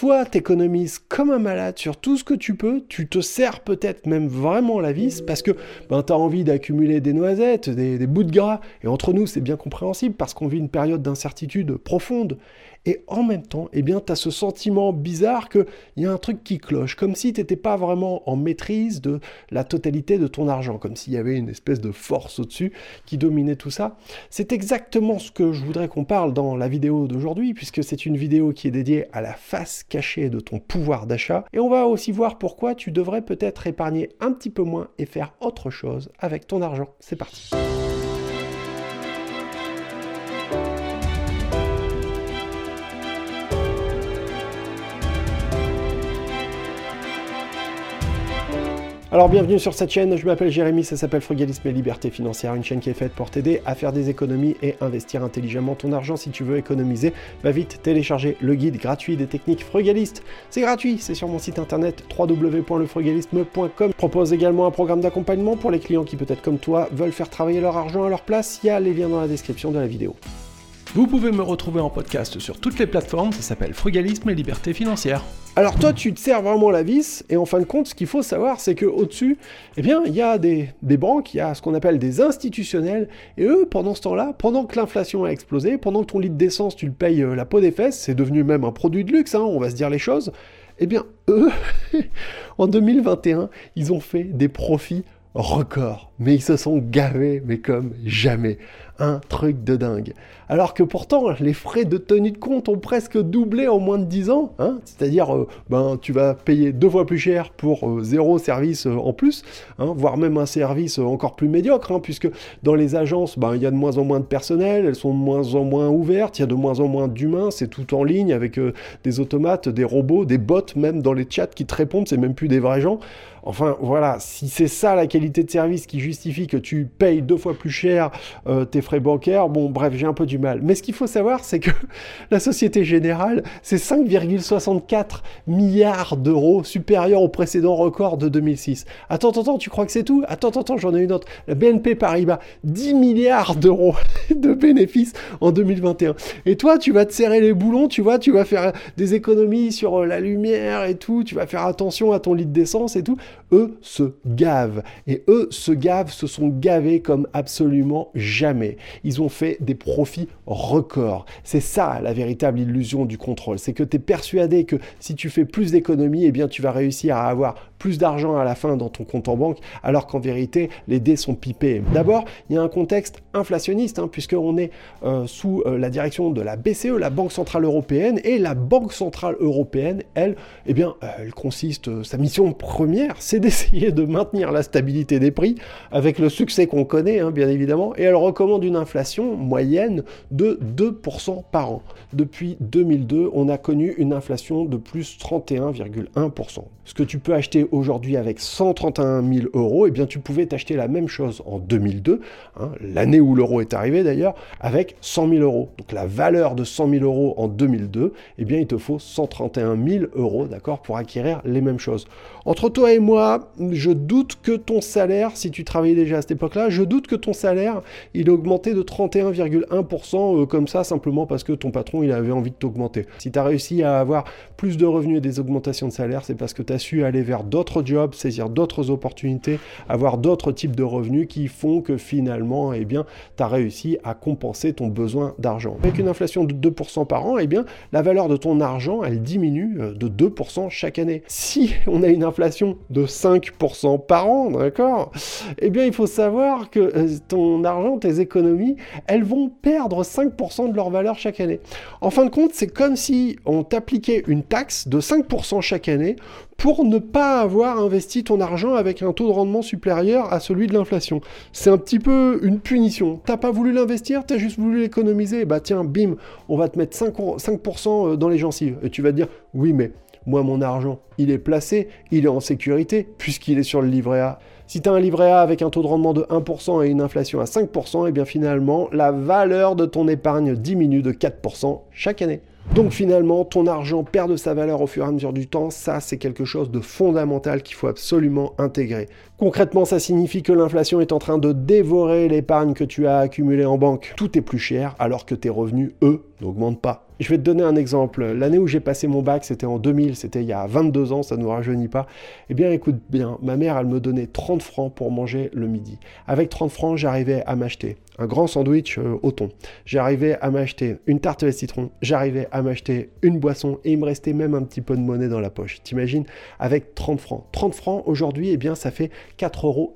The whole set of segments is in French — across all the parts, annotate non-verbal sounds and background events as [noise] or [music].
Toi, t'économises comme un malade sur tout ce que tu peux, tu te sers peut-être même vraiment la vis parce que ben, tu as envie d'accumuler des noisettes, des, des bouts de gras, et entre nous, c'est bien compréhensible parce qu'on vit une période d'incertitude profonde et en même temps, eh bien, tu as ce sentiment bizarre qu'il y a un truc qui cloche, comme si tu n'étais pas vraiment en maîtrise de la totalité de ton argent, comme s'il y avait une espèce de force au-dessus qui dominait tout ça. C'est exactement ce que je voudrais qu'on parle dans la vidéo d'aujourd'hui, puisque c'est une vidéo qui est dédiée à la face cachée de ton pouvoir d'achat, et on va aussi voir pourquoi tu devrais peut-être épargner un petit peu moins et faire autre chose avec ton argent. C'est parti. Alors bienvenue sur cette chaîne, je m'appelle Jérémy, ça s'appelle Frugalisme et Liberté Financière, une chaîne qui est faite pour t'aider à faire des économies et investir intelligemment ton argent. Si tu veux économiser, va vite télécharger le guide gratuit des techniques frugalistes. C'est gratuit, c'est sur mon site internet www.lefrugalisme.com. Je propose également un programme d'accompagnement pour les clients qui peut-être comme toi veulent faire travailler leur argent à leur place. Il y a les liens dans la description de la vidéo. Vous pouvez me retrouver en podcast sur toutes les plateformes, ça s'appelle Frugalisme et Liberté Financière. Alors toi, tu te sers vraiment la vis, et en fin de compte, ce qu'il faut savoir, c'est qu'au-dessus, eh bien, il y a des, banques, il y a ce qu'on appelle des institutionnels, et eux, pendant ce temps-là, pendant que l'inflation a explosé, pendant que ton litre d'essence, tu le payes euh, la peau des fesses, c'est devenu même un produit de luxe, hein, on va se dire les choses, eh bien, eux, [laughs] en 2021, ils ont fait des profits records, mais ils se sont gavés, mais comme jamais un truc de dingue. Alors que pourtant, les frais de tenue de compte ont presque doublé en moins de 10 ans. Hein C'est-à-dire, euh, ben, tu vas payer deux fois plus cher pour euh, zéro service euh, en plus, hein, voire même un service encore plus médiocre, hein, puisque dans les agences, ben, il y a de moins en moins de personnel, elles sont de moins en moins ouvertes, il y a de moins en moins d'humains, c'est tout en ligne avec des automates, des robots, des bots même dans les chats qui te répondent, c'est même plus des vrais gens. Enfin voilà, si c'est ça la qualité de service qui justifie que tu payes deux fois plus cher tes frais bancaire, bon bref, j'ai un peu du mal. Mais ce qu'il faut savoir, c'est que [laughs] la Société Générale, c'est 5,64 milliards d'euros supérieur au précédent record de 2006. Attends, attends, tu crois que c'est tout? Attends, attends, j'en ai une autre. La BNP Paribas, 10 milliards d'euros [laughs] de bénéfices en 2021. Et toi, tu vas te serrer les boulons, tu vois, tu vas faire des économies sur euh, la lumière et tout, tu vas faire attention à ton litre d'essence et tout. Eux se gavent. Et eux se gavent, se sont gavés comme absolument jamais ils ont fait des profits records. C'est ça la véritable illusion du contrôle. C'est que tu es persuadé que si tu fais plus d'économies, eh bien tu vas réussir à avoir plus d'argent à la fin dans ton compte en banque, alors qu'en vérité, les dés sont pipés. D'abord, il y a un contexte inflationniste, hein, puisqu'on est euh, sous euh, la direction de la BCE, la Banque Centrale Européenne, et la Banque Centrale Européenne, elle, eh bien, euh, elle consiste, sa mission première, c'est [laughs] d'essayer de maintenir la stabilité des prix, avec le succès qu'on connaît, hein, bien évidemment, et elle recommande une inflation moyenne de 2% par an. Depuis 2002, on a connu une inflation de plus 31,1%. Ce que tu peux acheter aujourd'hui avec 131 000 euros, eh bien tu pouvais t'acheter la même chose en 2002, hein, l'année où l'euro est arrivé d'ailleurs, avec 100 000 euros. Donc la valeur de 100 000 euros en 2002, eh bien il te faut 131 000 euros, d'accord, pour acquérir les mêmes choses. Entre toi et moi, je doute que ton salaire, si tu travaillais déjà à cette époque-là, je doute que ton salaire, il ait augmenté de 31,1% euh, comme ça, simplement parce que ton patron, il avait envie de t'augmenter. Si tu as réussi à avoir plus de revenus et des augmentations de salaire, c'est parce que tu as su aller vers d'autres d'autres jobs, saisir d'autres opportunités, avoir d'autres types de revenus qui font que finalement, eh bien, tu as réussi à compenser ton besoin d'argent. Avec une inflation de 2% par an, eh bien, la valeur de ton argent, elle diminue euh, de 2% chaque année. Si [laughs] on a une inflation de 5% par an, d'accord Eh bien, il faut savoir que euh, ton argent, tes économies, elles vont perdre 5% de leur valeur chaque année. En fin de compte, c'est comme si on t'appliquait une taxe de 5% chaque année pour ne pas avoir investi ton argent avec un taux de rendement supérieur à celui de l'inflation. C'est un petit peu une punition. T'as pas voulu l'investir, t'as juste voulu l'économiser. Bah tiens, bim, on va te mettre 5%, euh, dans les gencives. Et tu vas te dire, oui, mais moi, mon argent, il est placé, il est en sécurité, puisqu'il est sur le livret A. Si tu as un livret A avec un taux de rendement de 1% et une inflation à 5%, et eh bien finalement, la valeur de ton épargne diminue de 4% chaque année. Donc finalement, ton argent perd de sa valeur au fur et à mesure du temps. Ça, c'est quelque chose de fondamental qu'il faut absolument intégrer. Concrètement, ça signifie que l'inflation est en train de dévorer l'épargne que tu as accumulée en banque. Tout est plus cher alors que tes revenus, eux, n'augmentent pas. Je vais te donner un exemple. L'année où j'ai passé mon bac, c'était en 2000, c'était il y a 22 ans, ça ne nous rajeunit pas. Eh bien, écoute bien, ma mère, elle me donnait 30 francs pour manger le midi. Avec 30 francs, j'arrivais à m'acheter un grand sandwich euh, au thon. J'arrivais à m'acheter une tarte au citron, j'arrivais à m'acheter une boisson et il me restait même un petit peu de monnaie dans la poche. T'imagines? Avec 30 francs. 30 francs aujourd'hui, eh bien ça fait 4,57 euros.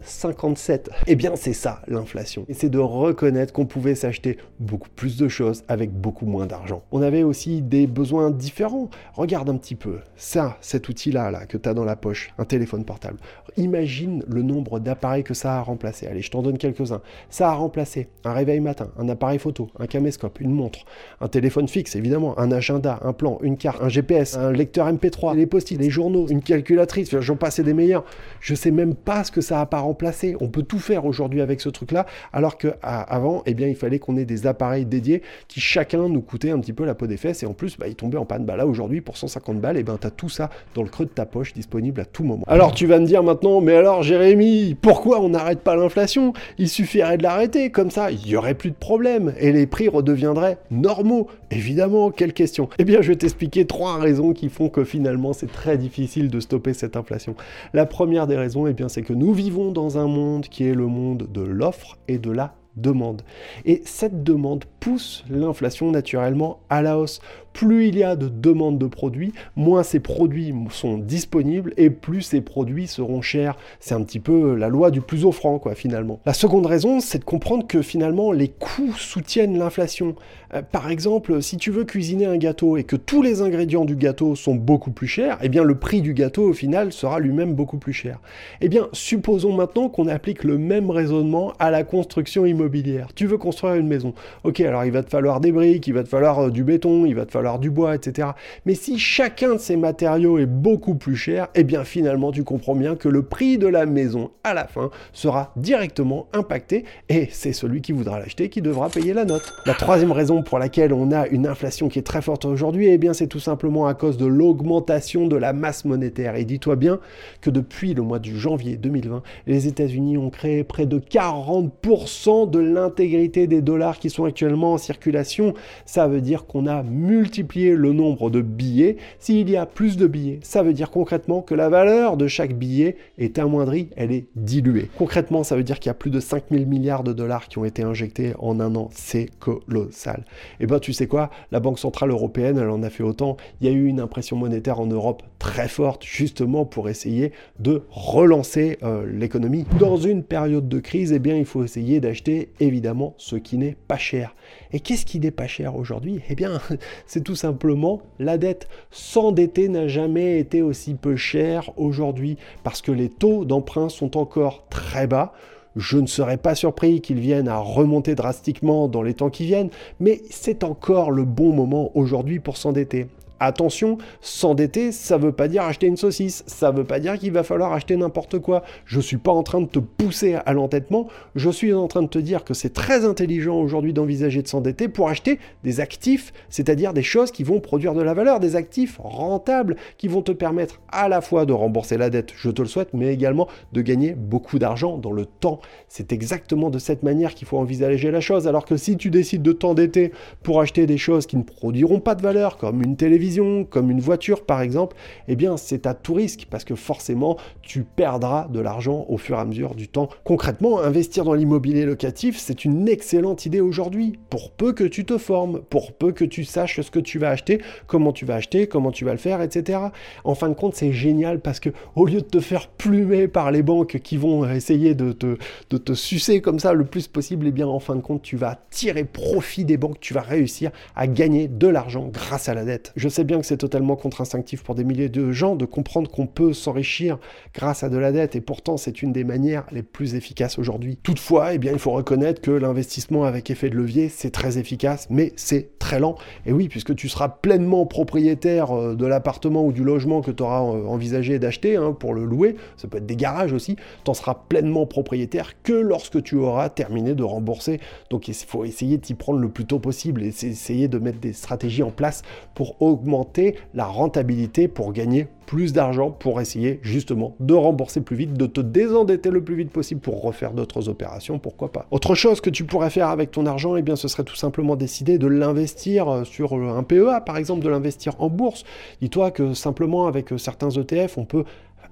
Eh bien c'est ça l'inflation. Et c'est de reconnaître qu'on pouvait s'acheter beaucoup plus de choses avec beaucoup moins d'argent. On avait aussi des besoins différents. Regarde un petit peu. Ça, cet outil-là là, que tu as dans la poche, un téléphone portable. Imagine le nombre d'appareils que ça a remplacé. Allez, je t'en donne quelques-uns. Ça a remplacé un réveil matin, un appareil photo, un caméscope, une montre, un téléphone fixe évidemment, un agenda, un plan, une carte, un GPS, un lecteur MP3, les post-it, les journaux, une calculatrice, j'en passais des meilleurs. Je sais même pas ce que ça a pas remplacé. On peut tout faire aujourd'hui avec ce truc-là, alors que avant, eh bien, il fallait qu'on ait des appareils dédiés qui chacun nous coûtaient un petit peu la des fesses et en plus, bah, ils tombaient en panne. Bah là aujourd'hui, pour 150 balles, et eh ben, tu as tout ça dans le creux de ta poche, disponible à tout moment. Alors tu vas me dire maintenant, mais alors Jérémy, pourquoi on n'arrête pas l'inflation? Il suffirait de l'arrêter, comme ça, il y aurait plus de problème et les prix redeviendraient normaux. Évidemment, quelle question Eh bien, je vais t'expliquer trois raisons qui font que finalement c'est très difficile de stopper cette inflation. La première des raisons, eh bien, c'est que nous vivons dans un monde qui est le monde de l'offre et de la demande. Et cette demande pousse l'inflation naturellement à la hausse plus il y a de demandes de produits, moins ces produits sont disponibles et plus ces produits seront chers. C'est un petit peu la loi du plus offrant, quoi, finalement. La seconde raison, c'est de comprendre que finalement, les coûts soutiennent l'inflation. Euh, par exemple, si tu veux cuisiner un gâteau et que tous les ingrédients du gâteau sont beaucoup plus chers, eh bien, le prix du gâteau, au final, sera lui-même beaucoup plus cher. Eh bien, supposons maintenant qu'on applique le même raisonnement à la construction immobilière. Tu veux construire une maison. Ok, alors il va te falloir des briques, il va te falloir euh, du béton, il va te falloir du bois, etc. Mais si chacun de ces matériaux est beaucoup plus cher, eh bien finalement tu comprends bien que le prix de la maison à la fin sera directement impacté et c'est celui qui voudra l'acheter qui devra payer la note. La troisième raison pour laquelle on a une inflation qui est très forte aujourd'hui, eh bien c'est tout simplement à cause de l'augmentation de la masse monétaire. Et dis-toi bien que depuis le mois de janvier 2020, les États-Unis ont créé près de 40% de l'intégrité des dollars qui sont actuellement en circulation. Ça veut dire qu'on a multiplié le nombre de billets. S'il y a plus de billets, ça veut dire concrètement que la valeur de chaque billet est amoindrie, elle est diluée. Concrètement, ça veut dire qu'il y a plus de 5000 milliards de dollars qui ont été injectés en un an. C'est colossal. Et eh ben tu sais quoi, la Banque Centrale Européenne, elle en a fait autant. Il y a eu une impression monétaire en Europe très forte, justement pour essayer de relancer euh, l'économie. Dans une période de crise, eh bien il faut essayer d'acheter évidemment ce qui n'est pas cher. Et qu'est-ce qui n'est pas cher aujourd'hui? Eh bien, [laughs] c'est tout simplement la dette. S'endetter n'a jamais été aussi peu cher aujourd'hui parce que les taux d'emprunt sont encore très bas. Je ne serais pas surpris qu'ils viennent à remonter drastiquement dans les temps qui viennent, mais c'est encore le bon moment aujourd'hui pour s'endetter. Attention, s'endetter, ça veut pas dire acheter une saucisse, ça veut pas dire qu'il va falloir acheter n'importe quoi. Je suis pas en train de te pousser à l'entêtement, je suis en train de te dire que c'est très intelligent aujourd'hui d'envisager de s'endetter pour acheter des actifs, c'est-à-dire des choses qui vont produire de la valeur, des actifs rentables qui vont te permettre à la fois de rembourser la dette, je te le souhaite, mais également de gagner beaucoup d'argent dans le temps. C'est exactement de cette manière qu'il faut envisager la chose, alors que si tu décides de t'endetter pour acheter des choses qui ne produiront pas de valeur, comme une télévision, comme une voiture par exemple, eh bien c'est à tout risque parce que forcément tu perdras de l'argent au fur et à mesure du temps. Concrètement, investir dans l'immobilier locatif, c'est une excellente idée aujourd'hui, pour peu que tu te formes, pour peu que tu saches ce que tu vas acheter, comment tu vas acheter, comment tu vas le faire, etc. En fin de compte, c'est génial parce que au lieu de te faire plumer par les banques qui vont essayer de te, sucer comme ça le plus possible, eh bien en fin de compte, tu vas tirer profit des banques, tu vas réussir à gagner de l'argent grâce à la dette. Je sais bien que c'est totalement contre-instinctif pour des milliers de gens de comprendre qu'on peut s'enrichir grâce à de la dette, et pourtant c'est une des manières les plus efficaces aujourd'hui. Toutefois, eh bien, il faut reconnaître que l'investissement avec effet de levier, c'est très efficace, mais c'est très lent. Et oui, puisque tu seras pleinement propriétaire euh, de l'appartement ou du logement que tu auras euh, envisagé d'acheter hein, pour le louer, ça peut être des garages aussi, tu en seras pleinement propriétaire que lorsque tu auras terminé de rembourser. Donc il faut essayer de t'y prendre le plus tôt possible et essayer de mettre des stratégies en place pour augmenter augmenter la rentabilité pour gagner plus d'argent pour essayer justement de rembourser plus vite, de te désendetter le plus vite possible pour refaire d'autres opérations, pourquoi pas. Autre chose que tu pourrais faire avec ton argent, eh bien ce serait tout simplement décider de l'investir sur un PEA, par exemple de l'investir en bourse. Dis-toi que simplement avec certains ETF, on peut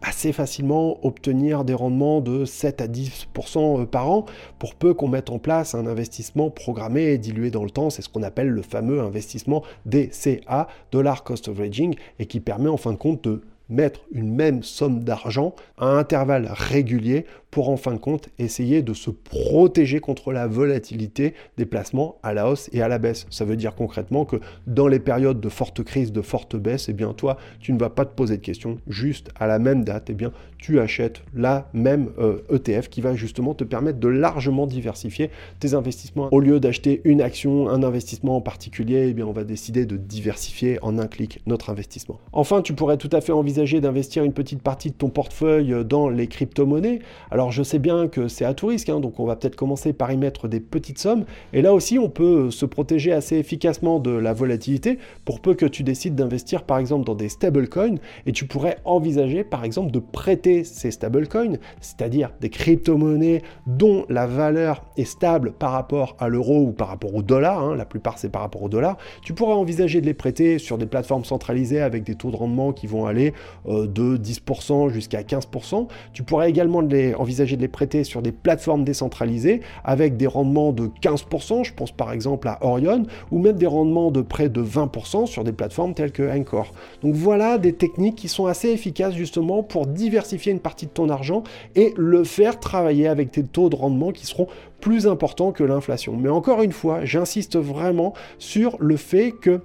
assez facilement obtenir des rendements de 7 à 10% euh, par an pour peu qu'on mette en place un investissement programmé et dilué dans le temps. C'est ce qu'on appelle le fameux investissement DCA, Dollar Cost Averaging, et qui permet en fin de compte de mettre une même somme d'argent à intervalles réguliers pour en fin de compte essayer de se protéger contre la volatilité des placements à la hausse et à la baisse. Ça veut dire concrètement que dans les périodes de forte crise, de forte baisse, eh bien toi, tu ne vas pas te poser de questions, juste à la même date, eh bien tu achètes la même ETF euh, e qui va justement te permettre de largement diversifier tes investissements. Au lieu d'acheter une action, un investissement en particulier, eh bien on va décider de diversifier en un clic notre investissement. Enfin, tu pourrais tout à fait envisager d'investir une petite partie de ton portefeuille dans les crypto-monnaies. Alors je sais bien que c'est à tout risque, hein, donc on va peut-être commencer par y mettre des petites sommes. Et là aussi, on peut se protéger assez efficacement de la volatilité pour peu que tu décides d'investir par exemple dans des stablecoins et tu pourrais envisager par exemple de prêter ces stablecoins, c'est-à-dire des crypto-monnaies dont la valeur est stable par rapport à l'euro ou par rapport au dollar, hein, la plupart c'est par rapport au dollar. Tu pourrais envisager de les prêter sur des plateformes centralisées avec des taux de rendement qui vont aller euh, de 10% jusqu'à 15%. Tu pourrais également les envisager de les prêter sur des plateformes décentralisées avec des rendements de 15%, je pense par exemple à Orion, ou même des rendements de près de 20% sur des plateformes telles que Encore. Donc voilà des techniques qui sont assez efficaces justement pour diversifier une partie de ton argent et le faire travailler avec des taux de rendement qui seront plus importants que l'inflation. Mais encore une fois, j'insiste vraiment sur le fait que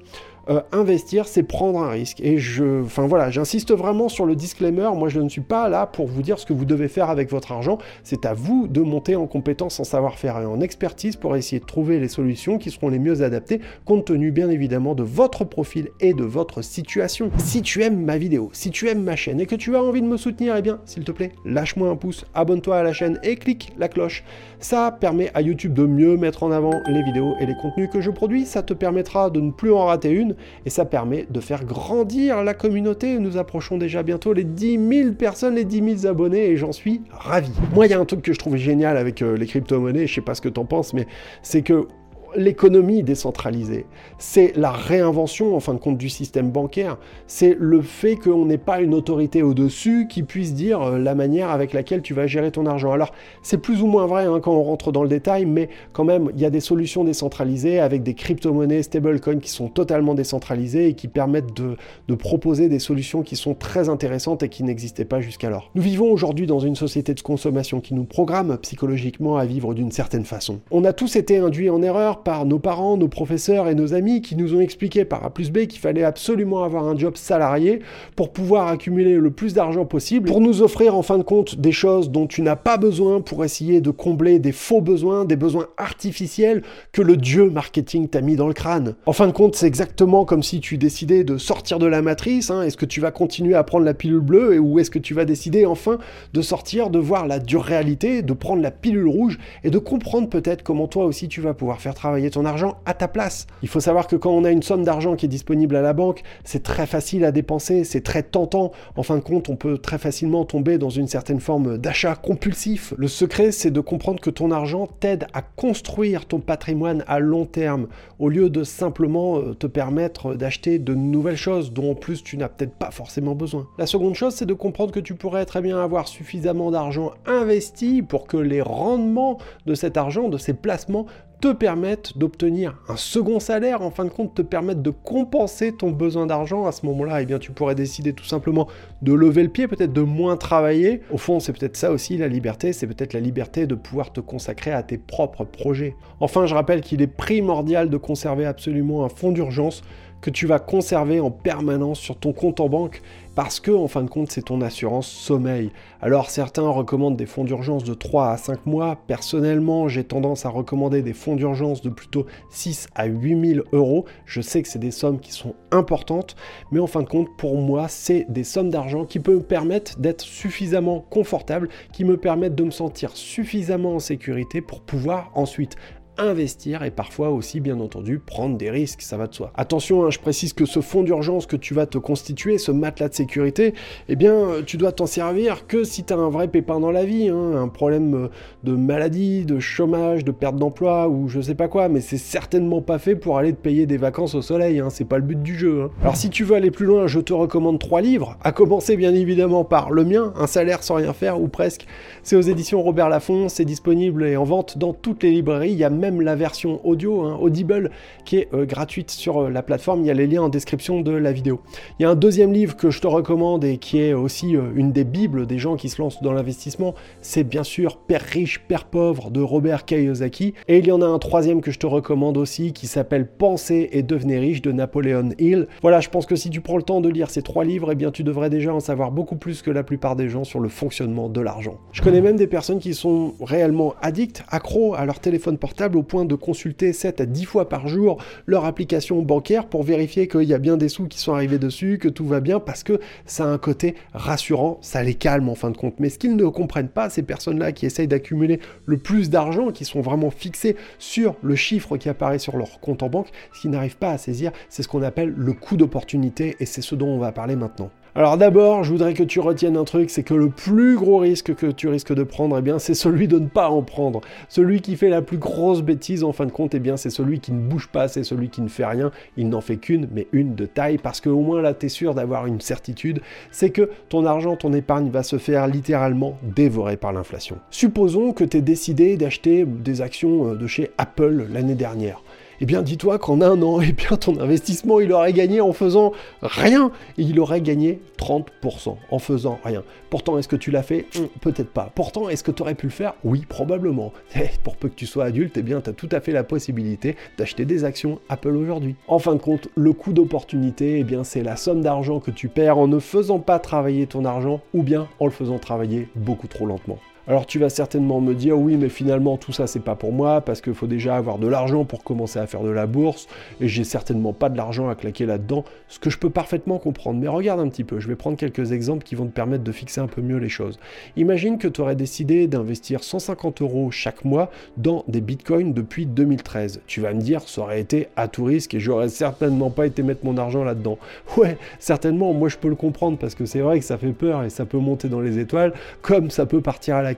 euh, investir, c'est prendre un risque. Et je, enfin voilà, j'insiste vraiment sur le disclaimer. Moi, je ne suis pas là pour vous dire ce que vous devez faire avec votre argent. C'est à vous de monter en compétence, en savoir-faire et en expertise pour essayer de trouver les solutions qui seront les mieux adaptées, compte tenu bien évidemment de votre profil et de votre situation. Si tu aimes ma vidéo, si tu aimes ma chaîne et que tu as envie de me soutenir, eh bien, s'il te plaît, lâche-moi un pouce, abonne-toi à la chaîne et clique la cloche. Ça permet à YouTube de mieux mettre en avant les vidéos et les contenus que je produis. Ça te permettra de ne plus en rater une et ça permet de faire grandir la communauté. Nous approchons déjà bientôt les 10 000 personnes, les 10 000 abonnés et j'en suis ravi. Moi, il y a un truc que je trouve génial avec euh, les crypto-monnaies, je sais pas ce que tu en penses, mais c'est que l'économie décentralisée, c'est la réinvention en fin de compte du système bancaire, c'est le fait qu'on n'ait pas une autorité au-dessus qui puisse dire euh, la manière avec laquelle tu vas gérer ton argent. Alors c'est plus ou moins vrai hein, quand on rentre dans le détail, mais quand même il y a des solutions décentralisées avec des crypto-monnaies, stablecoins qui sont totalement décentralisées et qui permettent de, de proposer des solutions qui sont très intéressantes et qui n'existaient pas jusqu'alors. Nous vivons aujourd'hui dans une société de consommation qui nous programme psychologiquement à vivre d'une certaine façon. On a tous été induits en erreur par nos parents, nos professeurs et nos amis qui nous ont expliqué par A plus B qu'il fallait absolument avoir un job salarié pour pouvoir accumuler le plus d'argent possible, pour nous offrir en fin de compte des choses dont tu n'as pas besoin pour essayer de combler des faux besoins, des besoins artificiels que le dieu marketing t'a mis dans le crâne. En fin de compte, c'est exactement comme si tu décidais de sortir de la matrice. Hein. Est-ce que tu vas continuer à prendre la pilule bleue ou est-ce que tu vas décider enfin de sortir, de voir la dure réalité, de prendre la pilule rouge et de comprendre peut-être comment toi aussi tu vas pouvoir faire travailler travailler ton argent à ta place. Il faut savoir que quand on a une somme d'argent qui est disponible à la banque, c'est très facile à dépenser, c'est très tentant. En fin de compte, on peut très facilement tomber dans une certaine forme d'achat compulsif. Le secret, c'est de comprendre que ton argent t'aide à construire ton patrimoine à long terme, au lieu de simplement euh, te permettre d'acheter de nouvelles choses dont en plus tu n'as peut-être pas forcément besoin. La seconde chose, c'est de comprendre que tu pourrais très bien avoir suffisamment d'argent investi pour que les rendements de cet argent, de ces placements, te permettent d'obtenir un second salaire, en fin de compte te permettent de compenser ton besoin d'argent, à ce moment-là, eh bien tu pourrais décider tout simplement de lever le pied, peut-être de moins travailler. Au fond, c'est peut-être ça aussi la liberté, c'est peut-être la liberté de pouvoir te consacrer à tes propres projets. Enfin, je rappelle qu'il est primordial de conserver absolument un fonds d'urgence que tu vas conserver en permanence sur ton compte en banque parce que en fin de compte c'est ton assurance sommeil. Alors certains recommandent des fonds d'urgence de 3 à 5 mois. Personnellement j'ai tendance à recommander des fonds d'urgence de plutôt 6 à 8 000 euros. Je sais que c'est des sommes qui sont importantes, mais en fin de compte pour moi c'est des sommes d'argent qui peuvent me permettre d'être suffisamment confortable, qui me permettent de me sentir suffisamment en sécurité pour pouvoir ensuite investir et parfois aussi, bien entendu, prendre des risques, ça va de soi. Attention, hein, je précise que ce fonds d'urgence que tu vas te constituer, ce matelas de sécurité, eh bien, tu dois t'en servir que si tu as un vrai pépin dans la vie, hein, un problème de maladie, de chômage, de perte d'emploi ou je sais pas quoi, mais c'est certainement pas fait pour aller te payer des vacances au soleil, hein, c'est pas le but du jeu. Alors si tu veux aller plus loin, je te recommande trois livres, à commencer bien évidemment par le mien, Un salaire sans rien faire ou presque. C'est aux éditions Robert Laffont, c'est disponible et en vente dans toutes les librairies, il y a même la version audio, Audible, qui est euh, gratuite sur euh, la plateforme, il y a les liens en description de la vidéo. Il y a un deuxième livre que je te recommande et qui est aussi euh, une des bibles des gens qui se lancent dans l'investissement, c'est bien sûr Père riche, Père pauvre de Robert Kiyosaki. Et il y en a un troisième que je te recommande aussi qui s'appelle Penser et devenir riche de Napoléon Hill. Voilà, je pense que si tu prends le temps de lire ces trois livres, eh bien tu devrais déjà en savoir beaucoup plus que la plupart des gens sur le fonctionnement de l'argent. Je connais même des personnes qui sont réellement addictes, accros à leur téléphone portable au point de consulter 7 à 10 fois par jour leur application bancaire pour vérifier qu'il y a bien des sous qui sont arrivés dessus, que tout va bien, parce que ça a un côté rassurant, ça les calme en fin de compte. Mais ce qu'ils ne comprennent pas, ces personnes-là qui essayent d'accumuler le plus d'argent, qui sont vraiment fixés sur le chiffre qui apparaît sur leur compte en banque, ce qu'ils n'arrivent pas à saisir, c'est ce qu'on appelle le coût d'opportunité, et c'est ce dont on va parler maintenant. Alors d'abord, je voudrais que tu retiennes un truc, c'est que le plus gros risque que tu risques de prendre, eh bien, c'est celui de ne pas en prendre. Celui qui fait la plus grosse bêtise, en fin de compte, eh bien, c'est celui qui ne bouge pas, c'est celui qui ne fait rien. Il n'en fait qu'une, mais une de taille, parce qu'au moins là, tu es sûr d'avoir une certitude, c'est que ton argent, ton épargne va se faire littéralement dévorer par l'inflation. Supposons que tu décidé d'acheter des actions euh, de chez Apple l'année dernière eh bien dis-toi qu'en un an, [laughs] eh bien ton investissement, il aurait gagné en faisant rien. il aurait gagné 30% en faisant rien. Pourtant, est-ce que tu l'as fait? Hum, Peut-être pas. Pourtant, est-ce que tu aurais pu le faire? Oui, probablement. [laughs] Eh, pour peu que tu sois adulte, eh bien tu as tout à fait la possibilité d'acheter des actions Apple aujourd'hui. En fin de compte, le coût d'opportunité, eh bien c'est la somme d'argent que tu perds en ne faisant pas travailler ton argent ou bien en le faisant travailler beaucoup trop lentement. Alors tu vas certainement me dire oui mais finalement tout ça c'est pas pour moi parce qu'il faut déjà avoir de l'argent pour commencer à faire de la bourse et j'ai certainement pas de l'argent à claquer là-dedans, ce que je peux parfaitement comprendre. Mais regarde un petit peu, je vais prendre quelques exemples qui vont te permettre de fixer un peu mieux les choses. Imagine que tu aurais décidé d'investir 150 euros chaque mois dans des bitcoins depuis 2013. Tu vas me dire ça aurait été à tout risque et j'aurais certainement pas été mettre mon argent là-dedans. Ouais, certainement, moi je peux le comprendre parce que c'est vrai que ça fait peur et ça peut monter dans les étoiles comme ça peut partir à la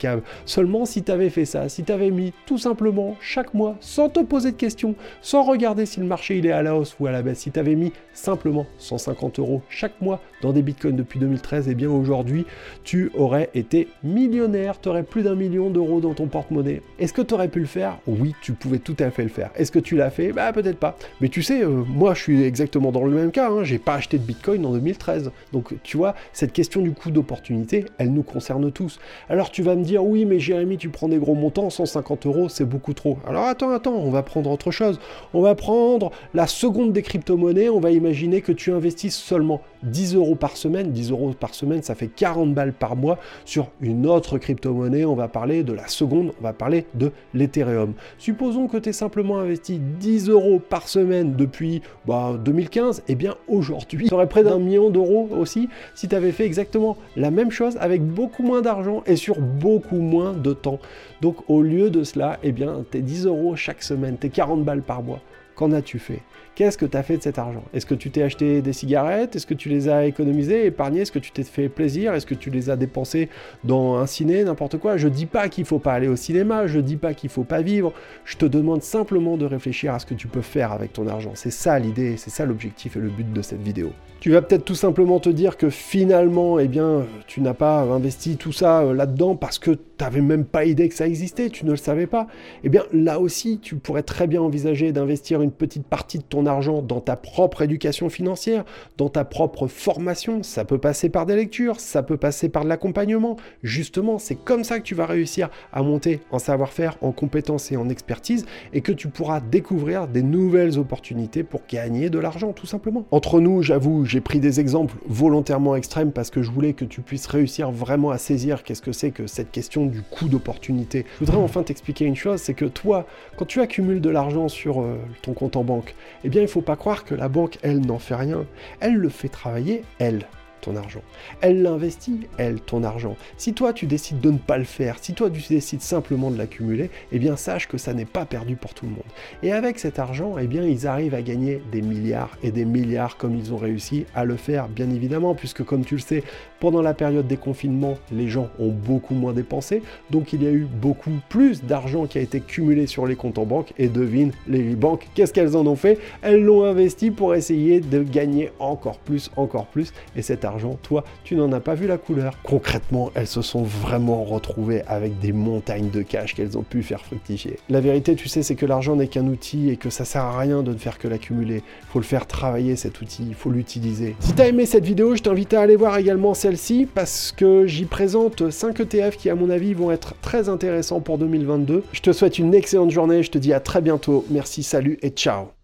Seulement si tu avais fait ça, si tu avais mis tout simplement chaque mois, sans te poser de questions, sans regarder si le marché il est à la hausse ou à la baisse, si tu avais mis simplement 150 euros chaque mois dans des bitcoins depuis 2013, et eh bien aujourd'hui tu aurais été millionnaire, tu aurais plus d'un million d'euros dans ton porte-monnaie. Est-ce que tu aurais pu le faire? Oui, tu pouvais tout à fait le faire. Est-ce que tu l'as fait? Bah peut-être pas. Mais tu sais, euh, moi je suis exactement dans le même cas, hein. j'ai pas acheté de bitcoin en 2013. Donc tu vois, cette question du coût d'opportunité, elle nous concerne tous. Alors tu vas me dire, oui, mais Jérémy, tu prends des gros montants, 150 euros, c'est beaucoup trop. Alors attends, attends, on va prendre autre chose. On va prendre la seconde des crypto-monnaies, on va imaginer que tu investisses seulement 10 euros par semaine. 10 euros par semaine, ça fait 40 balles par mois sur une autre crypto-monnaie. On va parler de la seconde, on va parler de l'Ethereum. Supposons que tu aies simplement investi 10 euros par semaine depuis 2015. Bah, et eh bien aujourd'hui, tu aurais près d'un million d'euros aussi si tu avais fait exactement la même chose avec beaucoup moins d'argent et sur beaucoup moins de temps. Donc au lieu de cela, eh bien, tes 10 euros chaque semaine, tes 40 balles par mois, qu'en as-tu fait? Qu'est-ce que tu as fait de cet argent? Est-ce que tu t'es acheté des cigarettes? Est-ce que tu les as économisées, épargnées? Est-ce que tu t'es fait plaisir? Est-ce que tu les as dépensées dans un ciné, n'importe quoi? Je dis pas qu'il faut pas aller au cinéma, je dis pas qu'il faut pas vivre, je te demande simplement de réfléchir à ce que tu peux faire avec ton argent. C'est ça l'idée, c'est ça l'objectif et le but de cette vidéo. Tu vas peut-être tout simplement te dire que finalement, eh bien, tu n'as pas investi tout ça euh, là-dedans parce que tu n'avais même pas idée que ça existait, tu ne le savais pas. Eh bien, là aussi, tu pourrais très bien envisager d'investir une petite partie de ton argent dans ta propre éducation financière, dans ta propre formation. Ça peut passer par des lectures, ça peut passer par de l'accompagnement. Justement, c'est comme ça que tu vas réussir à monter en savoir-faire, en compétences et en expertise et que tu pourras découvrir des nouvelles opportunités pour gagner de l'argent, tout simplement. Entre nous, j'avoue, j'ai pris des exemples volontairement extrêmes parce que je voulais que tu puisses réussir vraiment à saisir qu'est-ce que c'est que cette question du coût d'opportunité. Je voudrais enfin t'expliquer une chose, c'est que toi, quand tu accumules de l'argent sur euh, ton compte en banque, eh bien il ne faut pas croire que la banque, elle, n'en fait rien. Elle le fait travailler, elle. Ton argent. Elle l'investit, elle, ton argent. Si toi tu décides de ne pas le faire, si toi tu décides simplement de l'accumuler, eh bien sache que ça n'est pas perdu pour tout le monde. Et avec cet argent, eh bien ils arrivent à gagner des milliards et des milliards comme ils ont réussi à le faire, bien évidemment, puisque comme tu le sais, pendant la période des confinements, les gens ont beaucoup moins dépensé, donc il y a eu beaucoup plus d'argent qui a été cumulé sur les comptes en banque, et devine, les banques, qu'est-ce qu'elles en ont fait? Elles l'ont investi pour essayer de gagner encore plus, encore plus, et cet argent, toi, tu n'en as pas vu la couleur. Concrètement, elles se sont vraiment retrouvées avec des montagnes de cash qu'elles ont pu faire fructifier. La vérité, tu sais, c'est que l'argent n'est qu'un outil et que ça sert à rien de ne faire que l'accumuler. Il faut le faire travailler cet outil, il faut l'utiliser. Si tu as aimé cette vidéo, je t'invite à aller voir également celle-ci parce que j'y présente 5 ETF qui, à mon avis, vont être très intéressants pour 2022. Je te souhaite une excellente journée, je te dis à très bientôt. Merci, salut et ciao